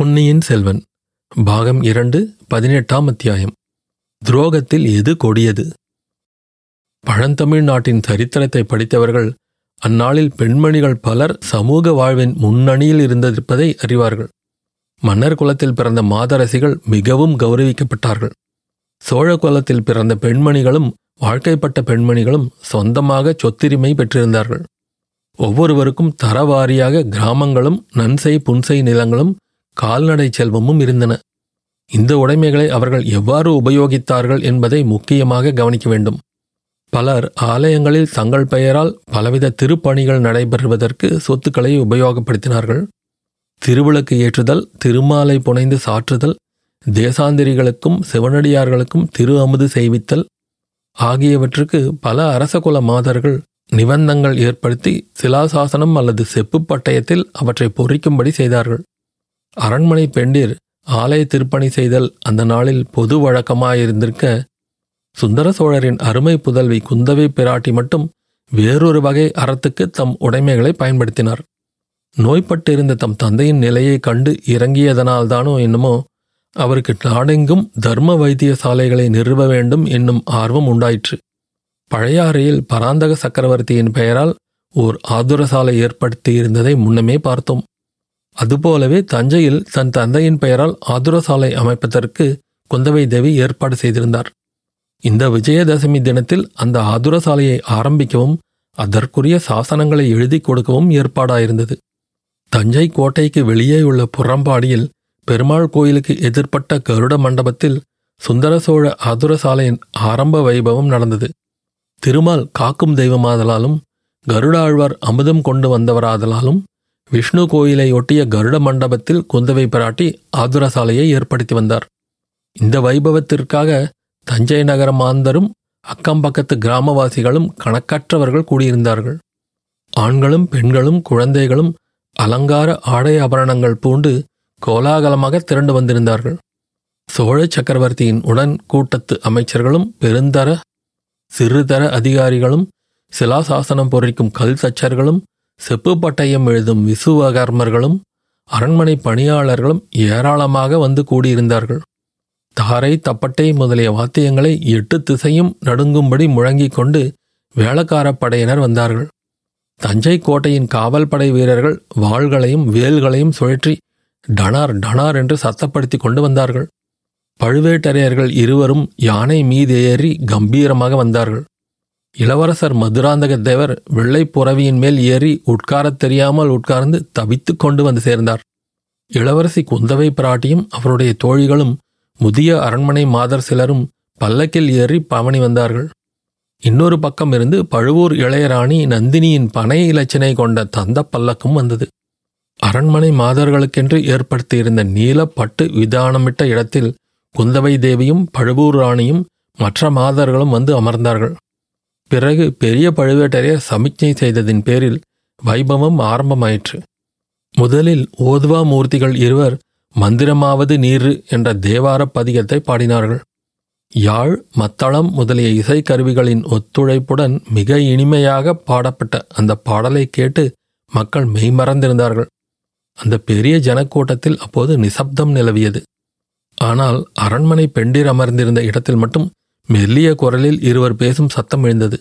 பொன்னியின் செல்வன் பாகம் இரண்டு பதினெட்டாம் அத்தியாயம். துரோகத்தில் எது கொடியது? பழந்தமிழ் நாட்டின் சரித்திரத்தை படித்தவர்கள் அந்நாளில் பெண்மணிகள் பலர் சமூக வாழ்வின் முன்னணியில் இருந்திருப்பதை அறிவார்கள். மன்னர் குலத்தில் பிறந்த மாதரசிகள் மிகவும் கௌரவிக்கப்பட்டார்கள். சோழ குலத்தில் பிறந்த பெண்மணிகளும் வாழ்க்கைப்பட்ட பெண்மணிகளும் சொந்தமாக சொத்துரிமை பெற்றிருந்தார்கள். ஒவ்வொருவருக்கும் தரவாரியாக கிராமங்களும் நன்சை புன்சை நிலங்களும் கால்நடை செல்வமும் இருந்தன. இந்த உடைமைகளை அவர்கள் எவ்வாறு உபயோகித்தார்கள் என்பதை முக்கியமாக கவனிக்க வேண்டும். பலர் ஆலயங்களில் தங்கள் பெயரால் பலவித திருப்பணிகள் நடைபெறுவதற்கு சொத்துக்களை உபயோகப்படுத்தினார்கள். திருவிளக்கு ஏற்றுதல் திருமாலை புனைந்து சாற்றுதல் தேசாந்திரிகளுக்கும் சிவனடியார்களுக்கும் திரு அமுது செய்வித்தல் ஆகியவற்றுக்கு பல அரசகுல மாதர்கள் நிபந்தங்கள் ஏற்படுத்தி சிலாசாசனம் அல்லது செப்பு பட்டயத்தில் அவற்றை பொறிக்கும்படி செய்தார்கள். அரண்மனை பெண்டிர் ஆலய திருப்பணி செய்தல் அந்த நாளில் பொது வழக்கமாயிருந்திருக்க சுந்தர சோழரின் அருமை புதல்வி குந்தவை பிராட்டி மட்டும் வேறொரு வகை அறத்துக்கு தம் உடைமைகளை பயன்படுத்தினார். நோய்பட்டிருந்த தம் தந்தையின் நிலையை கண்டு இறங்கியதனால்தானோ என்னமோ அவருக்கு நாடெங்கும் தர்ம வைத்திய சாலைகளை நிறுவ வேண்டும் என்னும் ஆர்வம் உண்டாயிற்று. பழையாறையில் பராந்தக சக்கரவர்த்தியின் பெயரால் ஓர் ஆதுரசாலை ஏற்படுத்தியிருந்ததை முன்னமே பார்த்தோம். அதுபோலவே தஞ்சையில் தன் தந்தையின் பெயரால் ஆதுரசாலை அமைப்பதற்கு குந்தவை தேவி ஏற்பாடு செய்திருந்தார். இந்த விஜயதசமி தினத்தில் அந்த ஆதுரசாலையை ஆரம்பிக்கவும் அதற்குரிய சாசனங்களை எழுதி கொடுக்கவும் ஏற்பாடாயிருந்தது. தஞ்சை கோட்டைக்கு வெளியே உள்ள புறம்பாடியில் பெருமாள் கோயிலுக்கு எதிர்ப்பட்ட கருட மண்டபத்தில் சுந்தர சோழ ஆதுரசாலையின் ஆரம்ப வைபவம் நடந்தது. திருமால் காக்கும் தெய்வமாதலாலும் கருடாழ்வார் அமுதம் கொண்டு வந்தவராதலாலும் விஷ்ணு கோயிலை ஒட்டிய கருட மண்டபத்தில் குந்தவை பிராட்டி ஆதுரசாலையை ஏற்படுத்தி வந்தார். இந்த வைபவத்திற்காக தஞ்சை நகர மாந்தரும் அக்கம்பக்கத்து கிராமவாசிகளும் கணக்கற்றவர்கள் கூடியிருந்தார்கள். ஆண்களும் பெண்களும் குழந்தைகளும் அலங்கார ஆடை ஆபரணங்கள் பூண்டு கோலாகலமாக திரண்டு வந்திருந்தார்கள். சோழ சக்கரவர்த்தியின் உடன் கூட்டத்து அமைச்சர்களும் பெருந்தர சிறுதர அதிகாரிகளும் சிலாசாசனம் பொறிக்கும் கல் தச்சர்களும் செப்பு பட்டயம் எழுதும் விசுவகர்மர்களும் அரண்மனை பணியாளர்களும் ஏராளமாக வந்து கூடியிருந்தார்கள். தாரை தப்பட்டை முதலிய வாத்தியங்களை எட்டு திசையும் நடுங்கும்படி முழங்கிக் கொண்டு வேளக்காரப் படையினர் வந்தார்கள். தஞ்சை கோட்டையின் காவல் படை வீரர்கள் வாள்களையும் வேல்களையும் சுழற்றி டனார் டனார் என்று சத்தப்படுத்தி கொண்டு வந்தார்கள். பழுவேட்டரையர்கள் இருவரும் யானை மீது ஏறி கம்பீரமாக வந்தார்கள். இளவரசர் மதுராந்தக தேவர் வெள்ளை புறவியின் மேல் ஏறி உட்காரத் தெரியாமல் உட்கார்ந்து தவித்துக் கொண்டு வந்து சேர்ந்தார். இளவரசி குந்தவை பிராட்டியும் அவருடைய தோழிகளும் முதிய அரண்மனை மாதர் சிலரும் பல்லக்கில் ஏறி பவனி வந்தார்கள். இன்னொரு பக்கம் இருந்து பழுவூர் இளையராணி நந்தினியின் பனை இலச்சினை கொண்ட தந்த பல்லக்கும் வந்தது. அரண்மனை மாதர்களுக்கென்று ஏற்படுத்தியிருந்த நீலப்பட்டு விதானமிட்ட இடத்தில் குந்தவை தேவியும் பழுவூர் ராணியும் மற்ற மாதர்களும் வந்து அமர்ந்தார்கள். பிறகு பெரிய பழுவேட்டரையர் சமிக்ஞை செய்ததின் பேரில் வைபவம் ஆரம்பமாயிற்று. முதலில் ஓதுவா மூர்த்திகள் இருவர் மந்திரமாவது நீரு என்ற தேவார பதிகத்தை பாடினார்கள். யாழ் மத்தளம் முதலிய இசைக்கருவிகளின் ஒத்துழைப்புடன் மிக இனிமையாக பாடப்பட்ட அந்த பாடலை கேட்டு மக்கள் மெய்மறந்திருந்தார்கள் அந்த பெரிய ஜனக்கூட்டத்தில் அப்போது நிசப்தம் நிலவியது. ஆனால் அரண்மனை பெண்டிர் அமர்ந்திருந்த இடத்தில் மட்டும் மெல்லிய குரலில் இருவர் பேசும் சத்தம் எழுந்தது.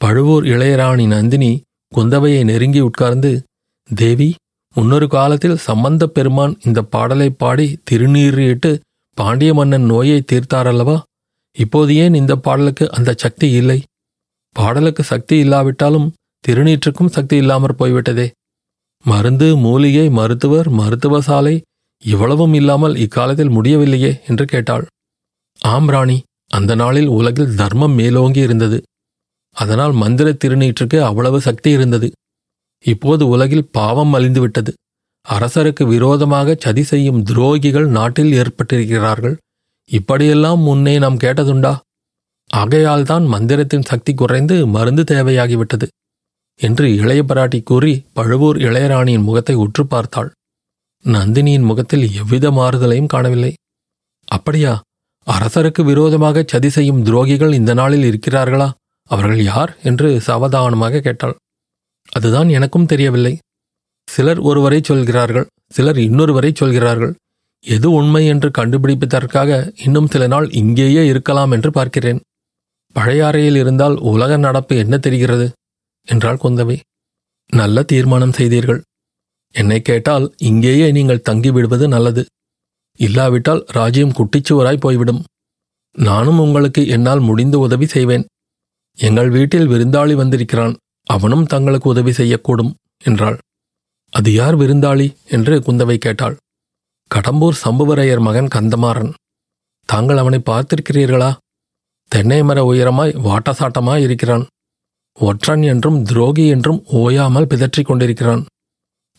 பழுவூர் இளையராணி நந்தினி குந்தவையை நெருங்கி உட்கார்ந்து தேவி முன்னொரு காலத்தில் சம்பந்த பெருமான் இந்த பாடலை பாடி திருநீறிட்டு பாண்டிய மன்னன் நோயை தீர்த்தாரல்லவா? இப்போது ஏன் இந்த பாடலுக்கு அந்த சக்தி இல்லை? பாடலுக்கு சக்தி இல்லாவிட்டாலும் திருநீற்றுக்கும் சக்தி இல்லாமற் போய்விட்டதே. மருந்து மூலிகை மருத்துவர் மருத்துவ சாலை இவ்வளவும் இல்லாமல் இக்காலத்தில் முடியவில்லையே என்று கேட்டாள். ஆம் ராணி அந்த நாளில் உலகில் தர்மம் மேலோங்கி இருந்தது. அதனால் மந்திர திருநீற்றுக்கு அவ்வளவு சக்தி இருந்தது. இப்போது உலகில் பாவம் அழிந்துவிட்டது அரசருக்கு விரோதமாக சதி செய்யும் துரோகிகள் நாட்டில் ஏற்பட்டிருக்கிறார்கள். இப்படியெல்லாம் முன்னே நாம் கேட்டதுண்டா? ஆகையால்தான் மந்திரத்தின் சக்தி குறைந்து மருந்து தேவையாகிவிட்டது என்று இளைய பராட்டி கூறி பழுவூர் இளையராணியின் முகத்தை உற்று பார்த்தாள். நந்தினியின் முகத்தில் எவ்வித மாறுதலையும் காணவில்லை. அப்படியா? அரசருக்கு விரோதமாக சதி செய்யும் துரோகிகள் இந்த நாளில் இருக்கிறார்களா? அவர்கள் யார்? என்று சாவதானமாக கேட்டாள். அதுதான் எனக்கும் தெரியவில்லை. சிலர் ஒருவரை சொல்கிறார்கள் சிலர் இன்னொருவரை சொல்கிறார்கள். எது உண்மை என்று கண்டுபிடிப்பதற்காக இன்னும் சில நாள் இங்கேயே இருக்கலாம் என்று பார்க்கிறேன். பழையாறையில் இருந்தால் உலக நடப்பு என்ன தெரிகிறது? என்றாள் குந்தவை. நல்ல தீர்மானம் செய்தீர்கள். என்னை கேட்டால் இங்கேயே நீங்கள் தங்கிவிடுவது நல்லது. இல்லாவிட்டால் ராஜ்யம் குட்டிச்சுவராய் போய்விடும். நானும் உங்களுக்கு என்னால் முடிந்த உதவி செய்வேன். எங்கள் வீட்டில் விருந்தாளி வந்திருக்கிறான். அவனும் தங்களுக்கு உதவி செய்யக்கூடும் என்றாள். அது யார் விருந்தாளி? என்று குந்தவை கேட்டாள். கடம்பூர் சம்புவரையர் மகன் கந்தமாறன். தாங்கள் அவனை பார்த்திருக்கிறீர்களா? தென்னை மர உயரமாய் வாட்டசாட்டமாய் இருக்கிறான். ஒற்றன் என்றும் துரோகி என்றும் ஓயாமல் பிதற்றிக் கொண்டிருக்கிறான்.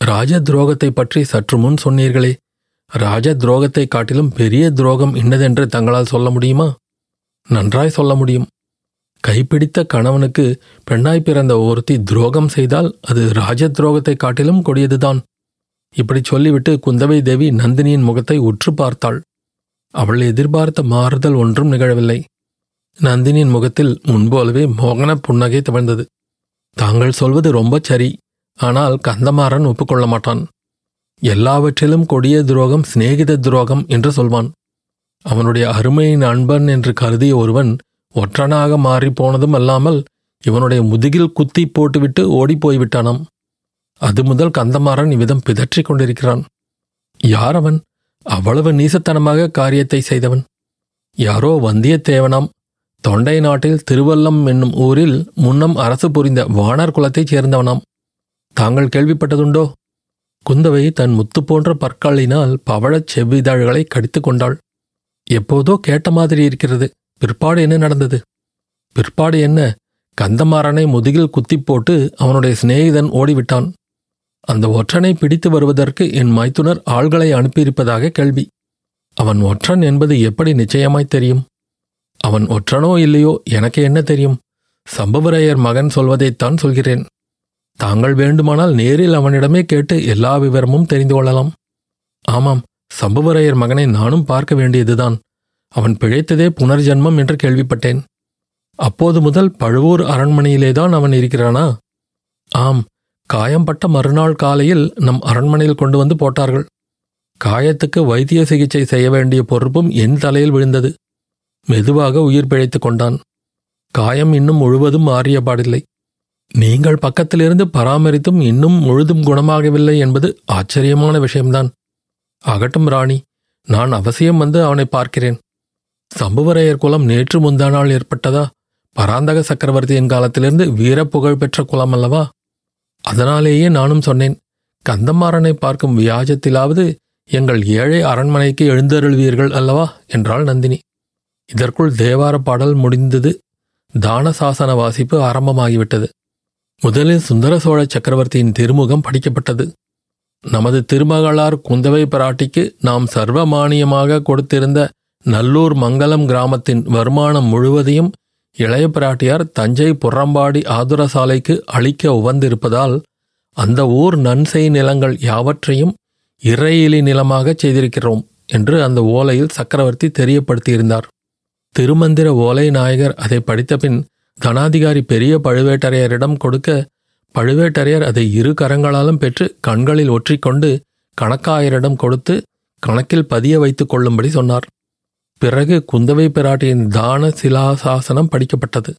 ராஜ துரோகத்தை பற்றி சற்று முன் சொன்னீர்களே. ராஜ துரோகத்தை காட்டிலும் பெரிய துரோகம் இன்னதென்று தங்களால் சொல்ல முடியுமா? நன்றாய் சொல்ல முடியும். கைப்பிடித்த கணவனுக்கு பெண்ணாய் பிறந்த ஒருத்தி துரோகம் செய்தால் அது ராஜ துரோகத்தை காட்டிலும் கொடியதுதான். இப்படி சொல்லிவிட்டு குந்தவை தேவி நந்தினியின் முகத்தை உற்று பார்த்தாள். அவள் எதிர்பார்த்த மாறுதல் ஒன்றும் நிகழவில்லை. நந்தினியின் முகத்தில் முன்போலவே மோகன புன்னகை தவழ்ந்தது தாங்கள் சொல்வது ரொம்ப சரி. ஆனால் கந்தமாறன் ஒப்புக்கொள்ள மாட்டான். எல்லாவற்றிலும் கொடிய துரோகம் சிநேகித துரோகம் என்று சொல்வான். அவனுடைய அருமையின் அன்பன் என்று கருதிய ஒருவன் ஒற்றனாக மாறிப்போனதும் அல்லாமல் இவனுடைய முதுகில் குத்தி போட்டுவிட்டு ஓடிப்போய்விட்டானாம் அது முதல் கந்தமாறன் இவ்விதம் பிதற்றிக் கொண்டிருக்கிறான். யார் அவன் அவ்வளவு நீசத்தனமாக காரியத்தை செய்தவன். யாரோ வந்தியத்தேவனாம். தொண்டை நாட்டில் திருவல்லம் என்னும் ஊரில் முன்னம் அரசு புரிந்த வானர் குலத்தைச் சேர்ந்தவனாம். தாங்கள் கேள்விப்பட்டதுண்டோ? குந்தவை தன் முத்து போன்ற பற்களினால் பவழச் செவ்விதழ்களை கடித்துக் கொண்டாள். எப்போதோ கேட்ட மாதிரி இருக்கிறது. பிற்பாடு என்ன நடந்தது? பிற்பாடு என்ன? கந்தமாறனை முதுகில் குத்திப் போட்டு அவனுடைய சிநேகிதன் ஓடிவிட்டான். அந்த ஒற்றனை பிடித்து வருவதற்கு என் மைத்துனர் ஆள்களை அனுப்பியிருப்பதாக கேள்வி. அவன் ஒற்றன் என்பது எப்படி நிச்சயமாய் தெரியும்? அவன் ஒற்றனோ இல்லையோ எனக்கு என்ன தெரியும்? சம்புவரையர் மகன் சொல்வதைத்தான் சொல்கிறேன். தாங்கள் வேண்டுமானால் நேரில் அவனிடமே கேட்டு எல்லா விவரமும் தெரிந்து கொள்ளலாம். ஆமாம் சம்புவரையர் மகனை நானும் பார்க்க வேண்டியதுதான். அவன் பிழைத்ததே புனர்ஜன்மம் என்று கேள்விப்பட்டேன். அப்போது முதல் பழுவூர் அரண்மனையிலேதான் அவன் இருக்கிறானா? ஆம் காயம்பட்ட மறுநாள் காலையில் நம் அரண்மனையில் கொண்டு வந்து போட்டார்கள். காயத்துக்கு வைத்திய சிகிச்சை செய்ய வேண்டிய பொறுப்பும் என் தலையில் விழுந்தது. மெதுவாக உயிர் பிழைத்துக் கொண்டான். காயம் இன்னும் முழுவதும் ஆறியபாடில்லை நீங்கள் பக்கத்திலிருந்து பராமரித்தும் இன்னும் முழுதும் குணமாகவில்லை என்பது ஆச்சரியமான விஷயம்தான். அகட்டும் ராணி நான் அவசியம் வந்து அவனை பார்க்கிறேன். சம்புவரையர் குலம் நேற்று முந்தா நாள் ஏற்பட்டதா? பராந்தக சக்கரவர்த்தியின் காலத்திலிருந்து வீர புகழ் பெற்ற குலம் அல்லவா அதனாலேயே நானும் சொன்னேன் கந்தமாறனை பார்க்கும் வியாஜத்திலாவது எங்கள் ஏழை அரண்மனைக்கு எழுந்தருள்வீர்கள் அல்லவா? என்றாள் நந்தினி. இதற்குள் தேவார பாடல் முடிந்தது. தான சாசன வாசிப்பு ஆரம்பமாகிவிட்டது. முதலில் சுந்தர சோழ சக்கரவர்த்தியின் திருமுகம் படிக்கப்பட்டது. நமது திருமகளார் குந்தவை பிராட்டிக்கு நாம் சர்வமானியமாக கொடுத்திருந்த நல்லூர் மங்கலம் கிராமத்தின் வருமானம் முழுவதையும் இளைய பிராட்டியார் தஞ்சை புறம்பாடி ஆதுரசாலைக்கு அளிக்க உவந்திருப்பதால் அந்த ஊர் நன்செய் நிலங்கள் யாவற்றையும் இறையிலி நிலமாகச் செய்திருக்கிறோம் என்று அந்த ஓலையில் சக்கரவர்த்தி தெரியப்படுத்தியிருந்தார். திருமந்திர ஓலை நாயகர் அதை படித்தபின் தனாதிகாரி பெரிய பழுவேட்டரையரிடம் கொடுக்க பழுவேட்டரையர் அதை இரு கரங்களாலும் பெற்று கண்களில் ஒற்றிக்கொண்டு கணக்காயரிடம் கொடுத்து கணக்கில் பதிய வைத்துக் கொள்ளும்படி சொன்னார். பிறகு குந்தவை பிராட்டியின் தான சிலாசாசனம் படிக்கப்பட்டது.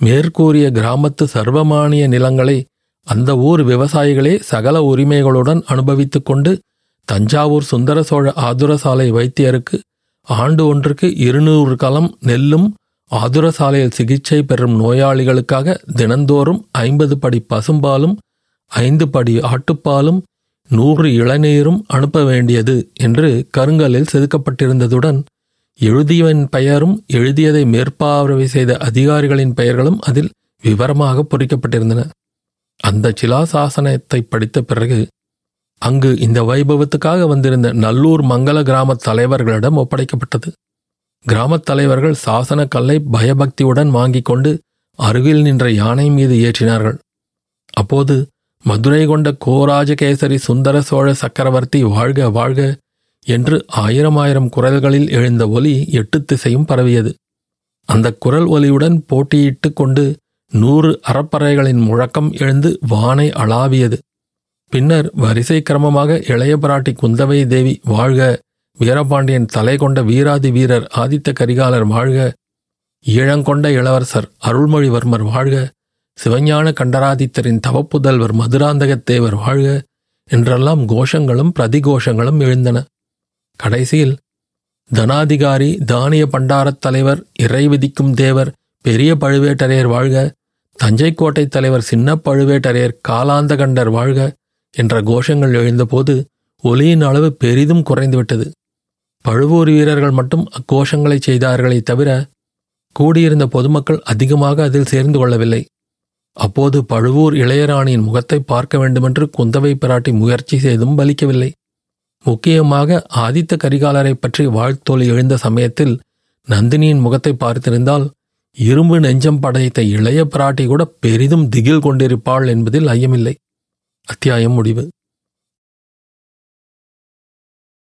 மேற்கூறிய கிராமத்து சர்வமானிய நிலங்களை அந்த ஊர் விவசாயிகளே சகல உரிமைகளுடன் அனுபவித்துக் கொண்டு தஞ்சாவூர் சுந்தர சோழ ஆதுரசாலை வைத்தியருக்கு ஆண்டு ஒன்றுக்கு இருநூறு கலம் நெல்லும் ஆதுரசாலையில் சிகிச்சை பெறும் நோயாளிகளுக்காக தினந்தோறும் ஐம்பது படி பசும்பாலும் ஐந்து படி ஆட்டுப்பாலும் நூறு இளநீரும் அனுப்ப வேண்டியது என்று கருங்கலில் செதுக்கப்பட்டிருந்ததுடன் எழுதியவன் பெயரும் எழுதியதை மேற்பார்வை செய்த அதிகாரிகளின் பெயர்களும் அதில் விவரமாக பொறிக்கப்பட்டிருந்தன. அந்த சிலாசாசனத்தை படித்த பிறகு அங்கு இந்த வைபவத்துக்காக வந்திருந்த நல்லூர் மங்கள கிராமத் தலைவர்களிடம் ஒப்படைக்கப்பட்டது. கிராமத் தலைவர்கள் சாசன கல்லை பயபக்தியுடன் வாங்கிக் கொண்டு அருகில் நின்ற யானை மீது ஏற்றினார்கள். அப்போது மதுரை கொண்ட கோராஜகேசரி சுந்தர சோழ சக்கரவர்த்தி வாழ்க வாழ்க என்று ஆயிரம் ஆயிரம் குரல்களில் எழுந்த ஒலி எட்டு திசையும் பரவியது. அந்த குரல் ஒலியுடன் போட்டியிட்டு கொண்டு நூறு அறப்பறைகளின் முழக்கம் எழுந்து வானை அளாவியது. பின்னர் வரிசை கிரமமாக இளைய பிராட்டி குந்தவை தேவி வாழ்க வீரபாண்டியன் தலை கொண்ட வீராதி வீரர் ஆதித்த கரிகாலர் வாழ்க ஈழங்கொண்ட இளவரசர் அருள்மொழிவர்மர் வாழ்க சிவஞான கண்டராதித்தரின் தவப்புதல்வர் மதுராந்தகத்தேவர் வாழ்க என்றெல்லாம் கோஷங்களும் பிரதிகோஷங்களும் எழுந்தன. கடைசியில் தனாதிகாரி தானிய பண்டாரத் தலைவர் இறை விதிக்கும் தேவர் பெரிய பழுவேட்டரையர் வாழ்க தஞ்சை கோட்டை தலைவர் சின்ன பழுவேட்டரையர் காலாந்தகண்டர் வாழ்க என்ற கோஷங்கள் எழுந்தபோது ஒலியின் அளவு பெரிதும் குறைந்துவிட்டது. பழுவூர் வீரர்கள் மட்டும் அக்கோஷங்களை செய்தார்களே தவிர கூடியிருந்த பொதுமக்கள் அதிகமாக அதில் சேர்ந்து கொள்ளவில்லை. அப்போது பழுவூர் இளையராணியின் முகத்தை பார்க்க வேண்டுமென்று குந்தவை பிராட்டி முயற்சி செய்தும் பலிக்கவில்லை. முக்கியமாக ஆதித்த கரிகாலரை பற்றி வாழ்த்தோல் எழுந்த சமயத்தில் நந்தினியின் முகத்தை பார்த்திருந்தால் இரும்பு நெஞ்சம் படைத்த இளைய பிராட்டி கூட பெரிதும் திகில் கொண்டிருப்பாள் என்பதில் ஐயமில்லை. அத்தியாயம் முடிவு.